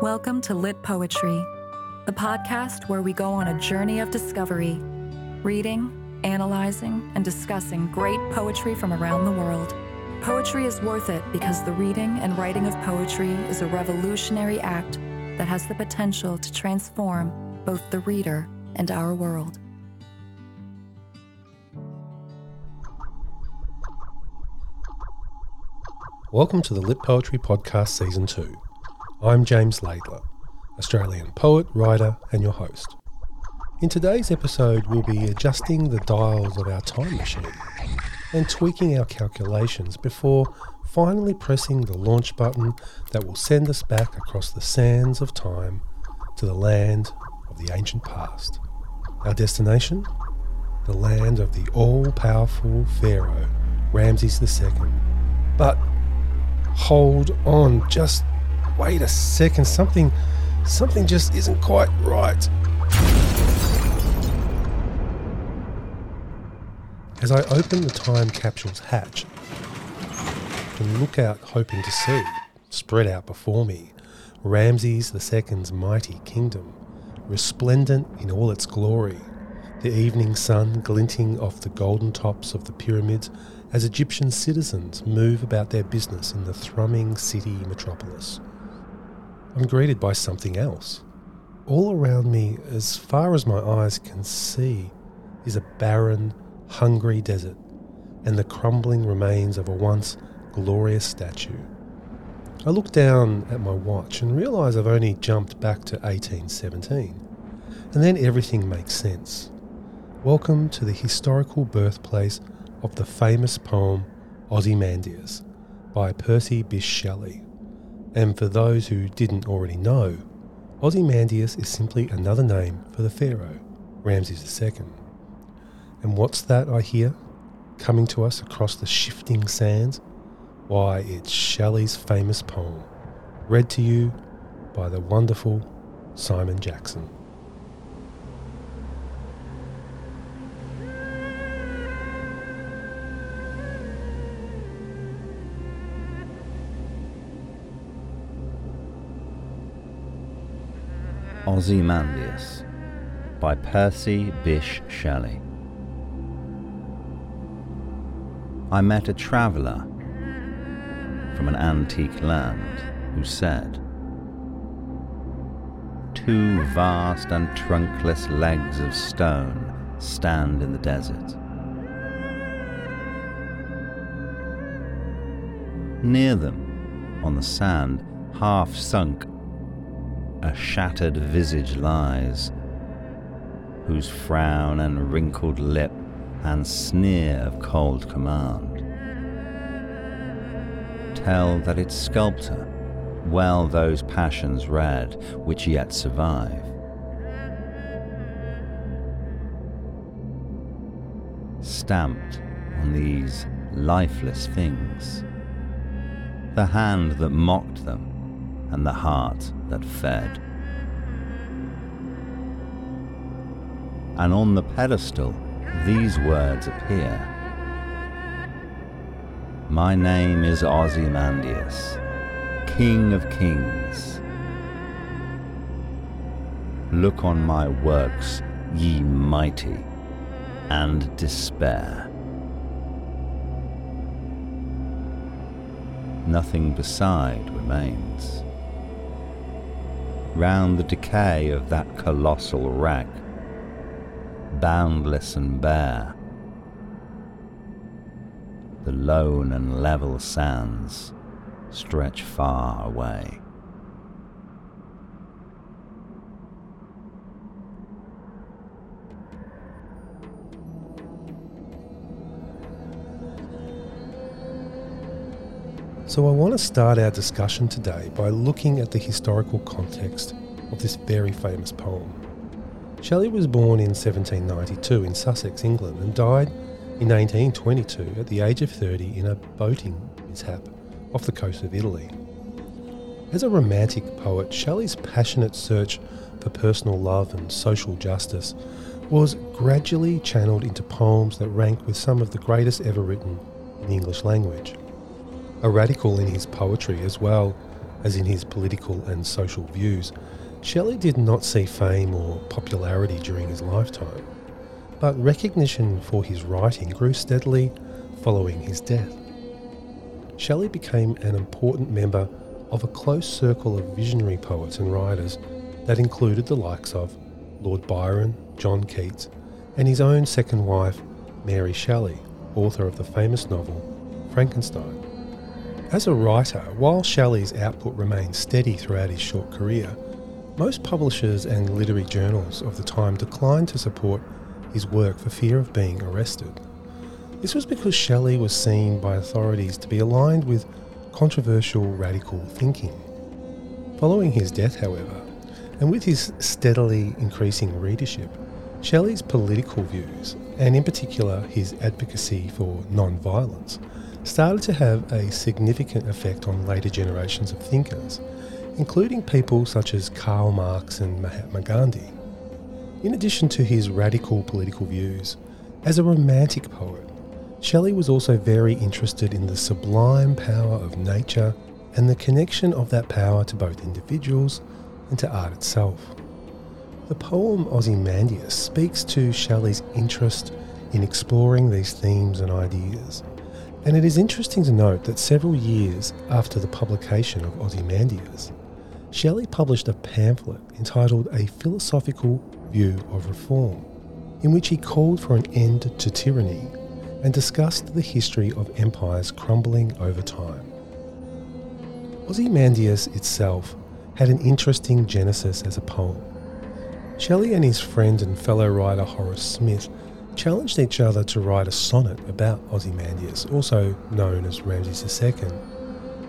Welcome to Lit Poetry, the podcast where we go on a journey of discovery, reading, analyzing, and discussing great poetry from around the world. Poetry is worth it because the reading and writing of poetry is a revolutionary act that has the potential to transform both the reader and our world. Welcome to the Lit Poetry Podcast Season 2. I'm James Laidler, Australian poet, writer, and your host. In today's episode, we'll be adjusting the dials of our time machine and tweaking our calculations before finally pressing the launch button that will send us back across the sands of time to the land of the ancient past. Our destination? The land of the all powerful Pharaoh, Ramses II. But hold on, just wait a second, something something just isn't quite right. As I open the time capsule's hatch and look out hoping to see, spread out before me, Ramses II's mighty kingdom, resplendent in all its glory, the evening sun glinting off the golden tops of the pyramids as Egyptian citizens move about their business in the thrumming city metropolis. I'm greeted by something else. All around me, as far as my eyes can see, is a barren, hungry desert and the crumbling remains of a once glorious statue. I look down at my watch and realise I've only jumped back to 1817. And then everything makes sense. Welcome to the historical birthplace of the famous poem Ozymandias by Percy Bysshe Shelley. And for those who didn't already know, Ozymandias is simply another name for the pharaoh, Ramses II. And what's that I hear coming to us across the shifting sands? Why, it's Shelley's famous poem, read to you by the wonderful Simon Jackson. Ozymandias by Percy Bysshe Shelley. I met a traveller from an antique land who said, Two vast and trunkless legs of stone stand in the desert. Near them, on the sand, half sunk a shattered visage lies, whose frown and wrinkled lip and sneer of cold command tell that its sculptor well those passions read which yet survive. Stamped on these lifeless things, the hand that mocked them and the heart that fed. And on the pedestal, these words appear My name is Ozymandias, King of Kings. Look on my works, ye mighty, and despair. Nothing beside remains round the decay of that colossal wreck, boundless and bare. The lone and level sands stretch far away. So, I want to start our discussion today by looking at the historical context of this very famous poem. Shelley was born in 1792 in Sussex, England, and died in 1822 at the age of 30 in a boating mishap off the coast of Italy. As a romantic poet, Shelley's passionate search for personal love and social justice was gradually channeled into poems that rank with some of the greatest ever written in the English language a radical in his poetry as well as in his political and social views, Shelley did not see fame or popularity during his lifetime, but recognition for his writing grew steadily following his death. Shelley became an important member of a close circle of visionary poets and writers that included the likes of Lord Byron, John Keats, and his own second wife, Mary Shelley, author of the famous novel Frankenstein. As a writer, while Shelley's output remained steady throughout his short career, most publishers and literary journals of the time declined to support his work for fear of being arrested. This was because Shelley was seen by authorities to be aligned with controversial radical thinking. Following his death, however, and with his steadily increasing readership, Shelley's political views, and in particular his advocacy for non-violence, started to have a significant effect on later generations of thinkers, including people such as Karl Marx and Mahatma Gandhi. In addition to his radical political views, as a romantic poet, Shelley was also very interested in the sublime power of nature and the connection of that power to both individuals and to art itself. The poem Ozymandias speaks to Shelley's interest in exploring these themes and ideas. And it is interesting to note that several years after the publication of Ozymandias, Shelley published a pamphlet entitled A Philosophical View of Reform, in which he called for an end to tyranny and discussed the history of empires crumbling over time. Ozymandias itself had an interesting genesis as a poem. Shelley and his friend and fellow writer Horace Smith challenged each other to write a sonnet about Ozymandias, also known as Ramses II,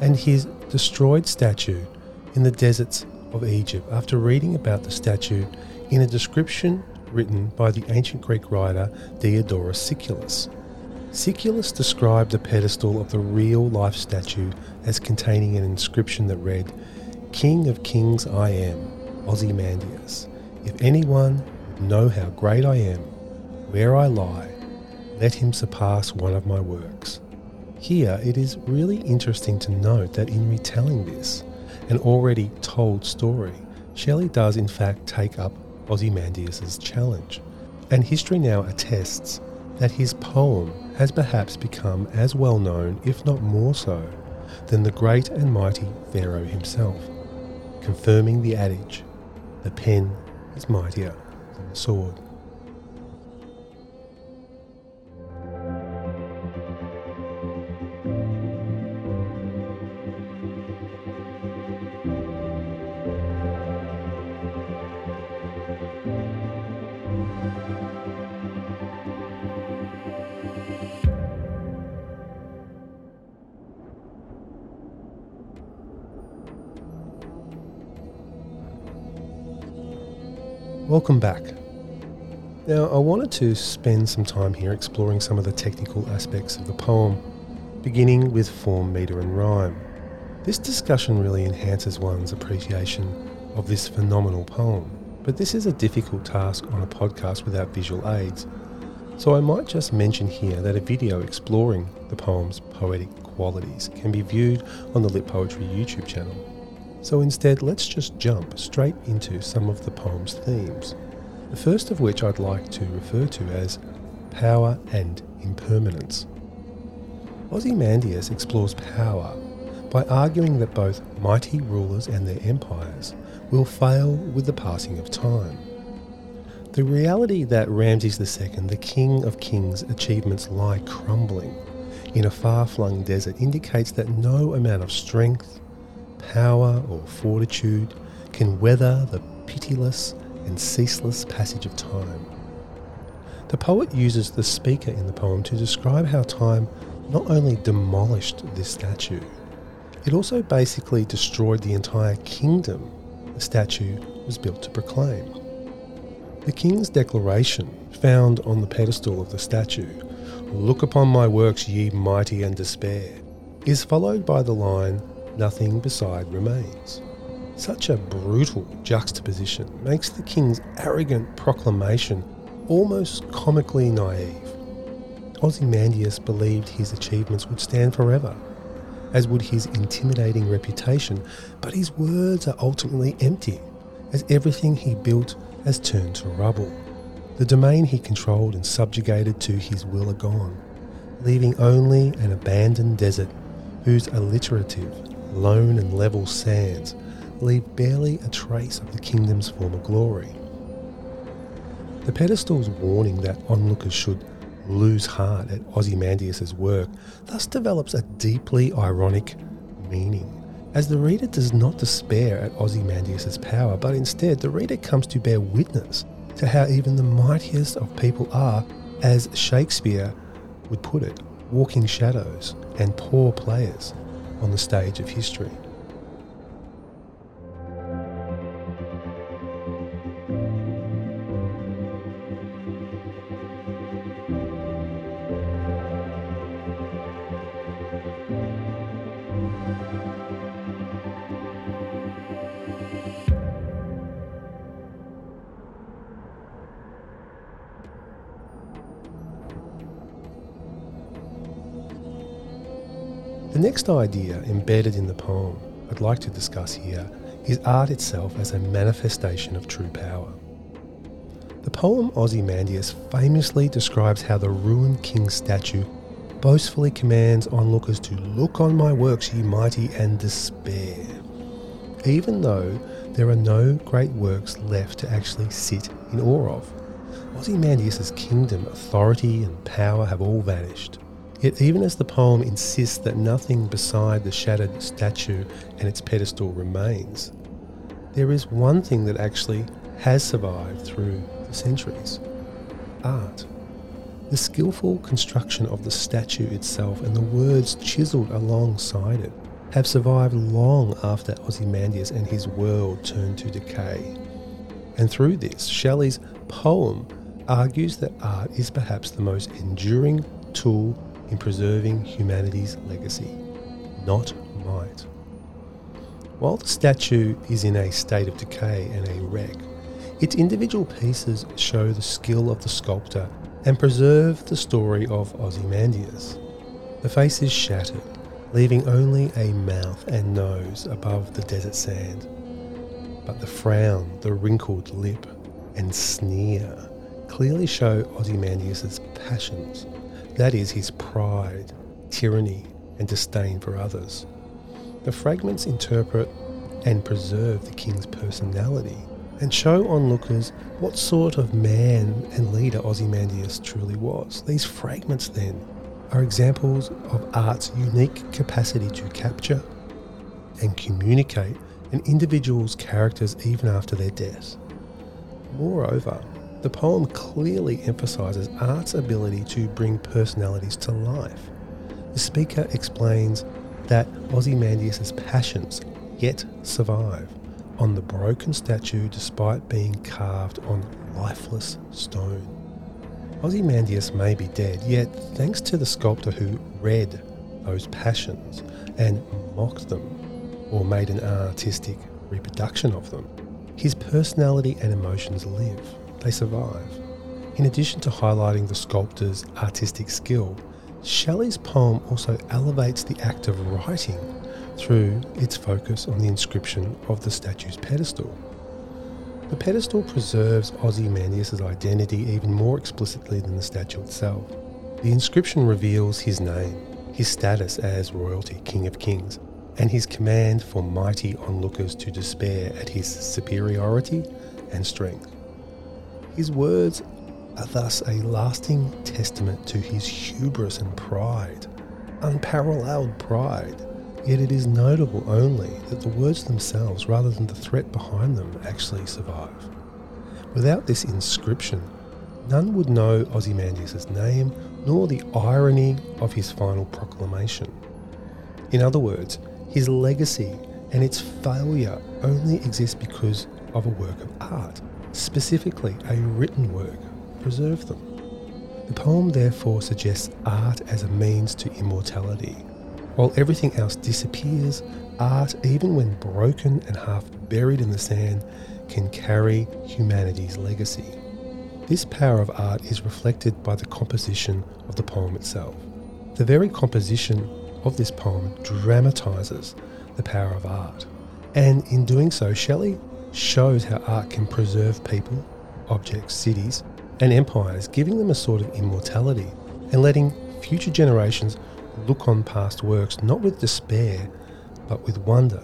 and his destroyed statue in the deserts of Egypt after reading about the statue in a description written by the ancient Greek writer Diodorus Siculus. Siculus described the pedestal of the real life statue as containing an inscription that read, King of kings I am, Ozymandias. If anyone would know how great I am, where I lie, let him surpass one of my works. Here, it is really interesting to note that in retelling this, an already told story, Shelley does in fact take up Ozymandias' challenge, and history now attests that his poem has perhaps become as well known, if not more so, than the great and mighty Pharaoh himself, confirming the adage, the pen is mightier than the sword. Welcome back. Now, I wanted to spend some time here exploring some of the technical aspects of the poem, beginning with form, metre, and rhyme. This discussion really enhances one's appreciation of this phenomenal poem, but this is a difficult task on a podcast without visual aids, so I might just mention here that a video exploring the poem's poetic qualities can be viewed on the Lit Poetry YouTube channel. So instead, let's just jump straight into some of the poem's themes. The first of which I'd like to refer to as power and impermanence. Ozymandias explores power by arguing that both mighty rulers and their empires will fail with the passing of time. The reality that Ramses II, the king of kings' achievements lie crumbling in a far flung desert indicates that no amount of strength, power or fortitude can weather the pitiless and ceaseless passage of time. The poet uses the speaker in the poem to describe how time not only demolished this statue, it also basically destroyed the entire kingdom the statue was built to proclaim. The king's declaration, found on the pedestal of the statue, Look upon my works, ye mighty, and despair, is followed by the line, nothing beside remains. Such a brutal juxtaposition makes the king's arrogant proclamation almost comically naive. Ozymandias believed his achievements would stand forever, as would his intimidating reputation, but his words are ultimately empty, as everything he built has turned to rubble. The domain he controlled and subjugated to his will are gone, leaving only an abandoned desert whose alliterative, lone and level sands leave barely a trace of the kingdom's former glory. The pedestal's warning that onlookers should lose heart at Ozymandias' work thus develops a deeply ironic meaning, as the reader does not despair at Ozymandias' power, but instead the reader comes to bear witness to how even the mightiest of people are, as Shakespeare would put it, walking shadows and poor players on the stage of history. The next idea embedded in the poem I'd like to discuss here is art itself as a manifestation of true power. The poem Ozymandias famously describes how the ruined king's statue boastfully commands onlookers to look on my works, ye mighty, and despair. Even though there are no great works left to actually sit in awe of. Ozymandias' kingdom, authority, and power have all vanished. Yet, even as the poem insists that nothing beside the shattered statue and its pedestal remains, there is one thing that actually has survived through the centuries art. The skillful construction of the statue itself and the words chiselled alongside it have survived long after Ozymandias and his world turned to decay. And through this, Shelley's poem argues that art is perhaps the most enduring tool in preserving humanity's legacy, not might. While the statue is in a state of decay and a wreck, its individual pieces show the skill of the sculptor and preserve the story of Ozymandias. The face is shattered, leaving only a mouth and nose above the desert sand. But the frown, the wrinkled lip, and sneer clearly show Ozymandias' passions that is his pride, tyranny, and disdain for others. The fragments interpret and preserve the king's personality and show onlookers what sort of man and leader Ozymandias truly was. These fragments, then, are examples of art's unique capacity to capture and communicate an individual's characters even after their death. Moreover, the poem clearly emphasises art's ability to bring personalities to life. The speaker explains that Ozymandias' passions yet survive on the broken statue despite being carved on lifeless stone. Ozymandias may be dead, yet thanks to the sculptor who read those passions and mocked them or made an artistic reproduction of them, his personality and emotions live they survive. In addition to highlighting the sculptor's artistic skill, Shelley's poem also elevates the act of writing through its focus on the inscription of the statue's pedestal. The pedestal preserves Ozymandias' identity even more explicitly than the statue itself. The inscription reveals his name, his status as royalty, king of kings, and his command for mighty onlookers to despair at his superiority and strength. His words are thus a lasting testament to his hubris and pride, unparalleled pride. Yet it is notable only that the words themselves, rather than the threat behind them, actually survive. Without this inscription, none would know Ozymandias' name nor the irony of his final proclamation. In other words, his legacy and its failure only exist because of a work of art specifically a written work, preserve them. The poem therefore suggests art as a means to immortality. While everything else disappears, art, even when broken and half buried in the sand, can carry humanity's legacy. This power of art is reflected by the composition of the poem itself. The very composition of this poem dramatises the power of art. And in doing so, Shelley shows how art can preserve people, objects, cities, and empires, giving them a sort of immortality and letting future generations look on past works not with despair, but with wonder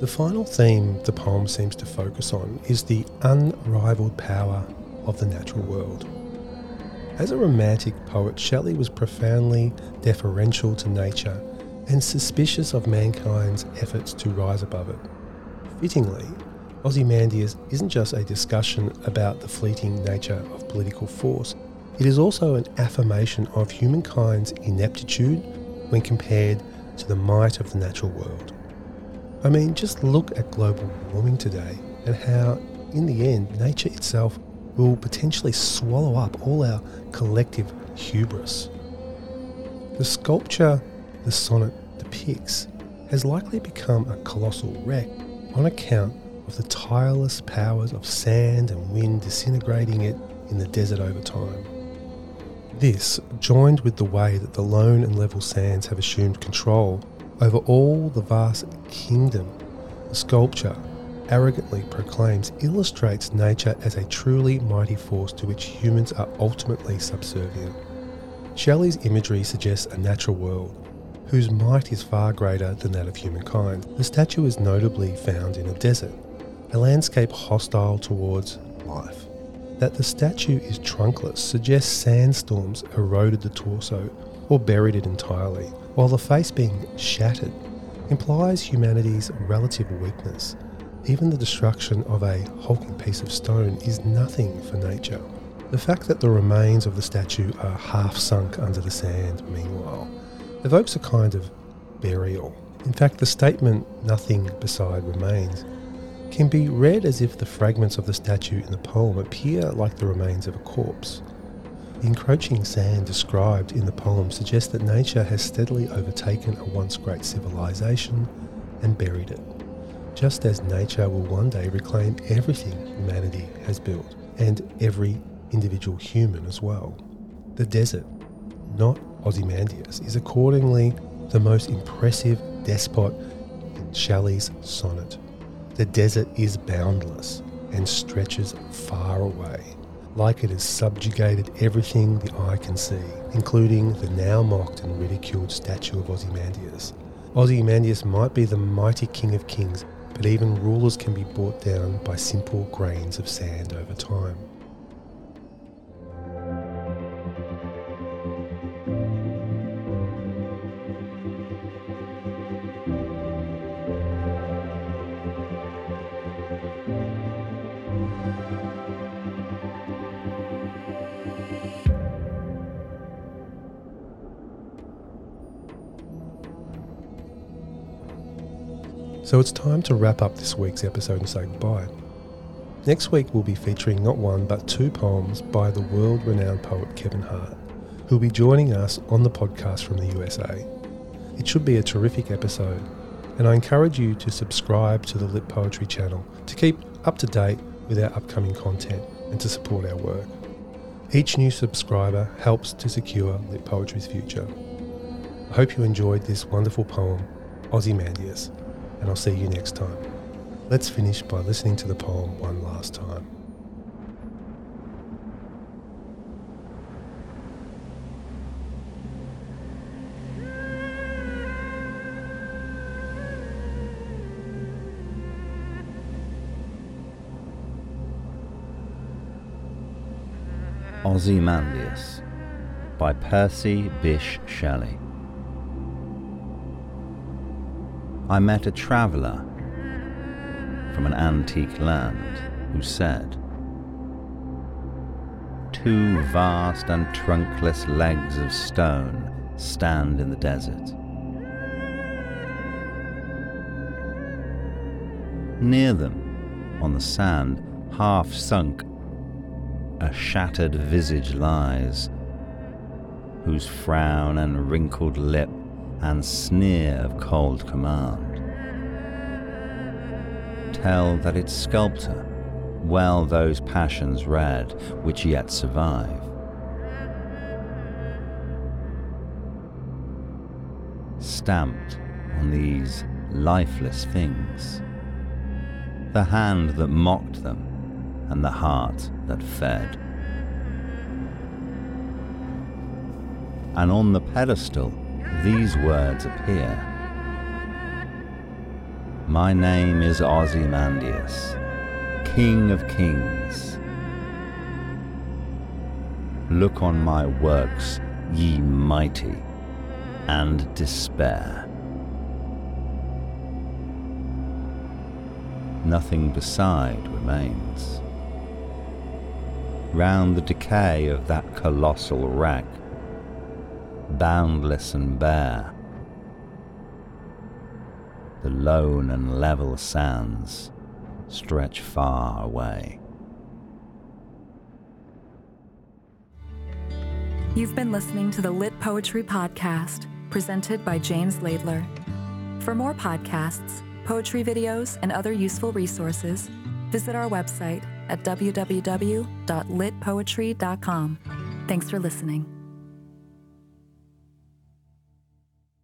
The final theme the poem seems to focus on is the unrivaled power of the natural world. As a romantic poet, Shelley was profoundly deferential to nature and suspicious of mankind's efforts to rise above it. Fittingly, Ozymandias isn't just a discussion about the fleeting nature of political force, it is also an affirmation of humankind's ineptitude when compared to the might of the natural world. I mean, just look at global warming today and how, in the end, nature itself will potentially swallow up all our collective hubris. The sculpture the sonnet depicts has likely become a colossal wreck on account of the tireless powers of sand and wind disintegrating it in the desert over time. This, joined with the way that the lone and level sands have assumed control over all the vast kingdom the sculpture arrogantly proclaims illustrates nature as a truly mighty force to which humans are ultimately subservient. Shelley's imagery suggests a natural world whose might is far greater than that of humankind. The statue is notably found in a desert, a landscape hostile towards life. That the statue is trunkless suggests sandstorms eroded the torso or buried it entirely, while the face being shattered implies humanity's relative weakness. Even the destruction of a hulking piece of stone is nothing for nature. The fact that the remains of the statue are half sunk under the sand, meanwhile, evokes a kind of burial. In fact, the statement, nothing beside remains, can be read as if the fragments of the statue in the poem appear like the remains of a corpse. The encroaching sand described in the poem suggests that nature has steadily overtaken a once great civilization and buried it, just as nature will one day reclaim everything humanity has built and every individual human as well. The desert, not Ozymandias, is accordingly the most impressive despot in Shelley's sonnet. The desert is boundless and stretches far away like it has subjugated everything the eye can see, including the now mocked and ridiculed statue of Ozymandias. Ozymandias might be the mighty king of kings, but even rulers can be brought down by simple grains of sand over time. So it's time to wrap up this week's episode and say goodbye. Next week we'll be featuring not one but two poems by the world renowned poet Kevin Hart, who'll be joining us on the podcast from the USA. It should be a terrific episode, and I encourage you to subscribe to the Lit Poetry channel to keep up to date with our upcoming content and to support our work. Each new subscriber helps to secure Lit Poetry's future. I hope you enjoyed this wonderful poem, Ozymandias and I'll see you next time. Let's finish by listening to the poem one last time. Ozymandias by Percy Bysshe Shelley. I met a traveller from an antique land who said, Two vast and trunkless legs of stone stand in the desert. Near them, on the sand, half sunk, a shattered visage lies, whose frown and wrinkled lip and sneer of cold command tell that its sculptor well those passions read which yet survive. Stamped on these lifeless things, the hand that mocked them and the heart that fed. And on the pedestal, these words appear. My name is Ozymandias, King of Kings. Look on my works, ye mighty, and despair. Nothing beside remains. Round the decay of that colossal wreck, boundless and bare, the lone and level sands stretch far away. You've been listening to the Lit Poetry Podcast, presented by James Laidler. For more podcasts, poetry videos, and other useful resources, visit our website at www.litpoetry.com. Thanks for listening.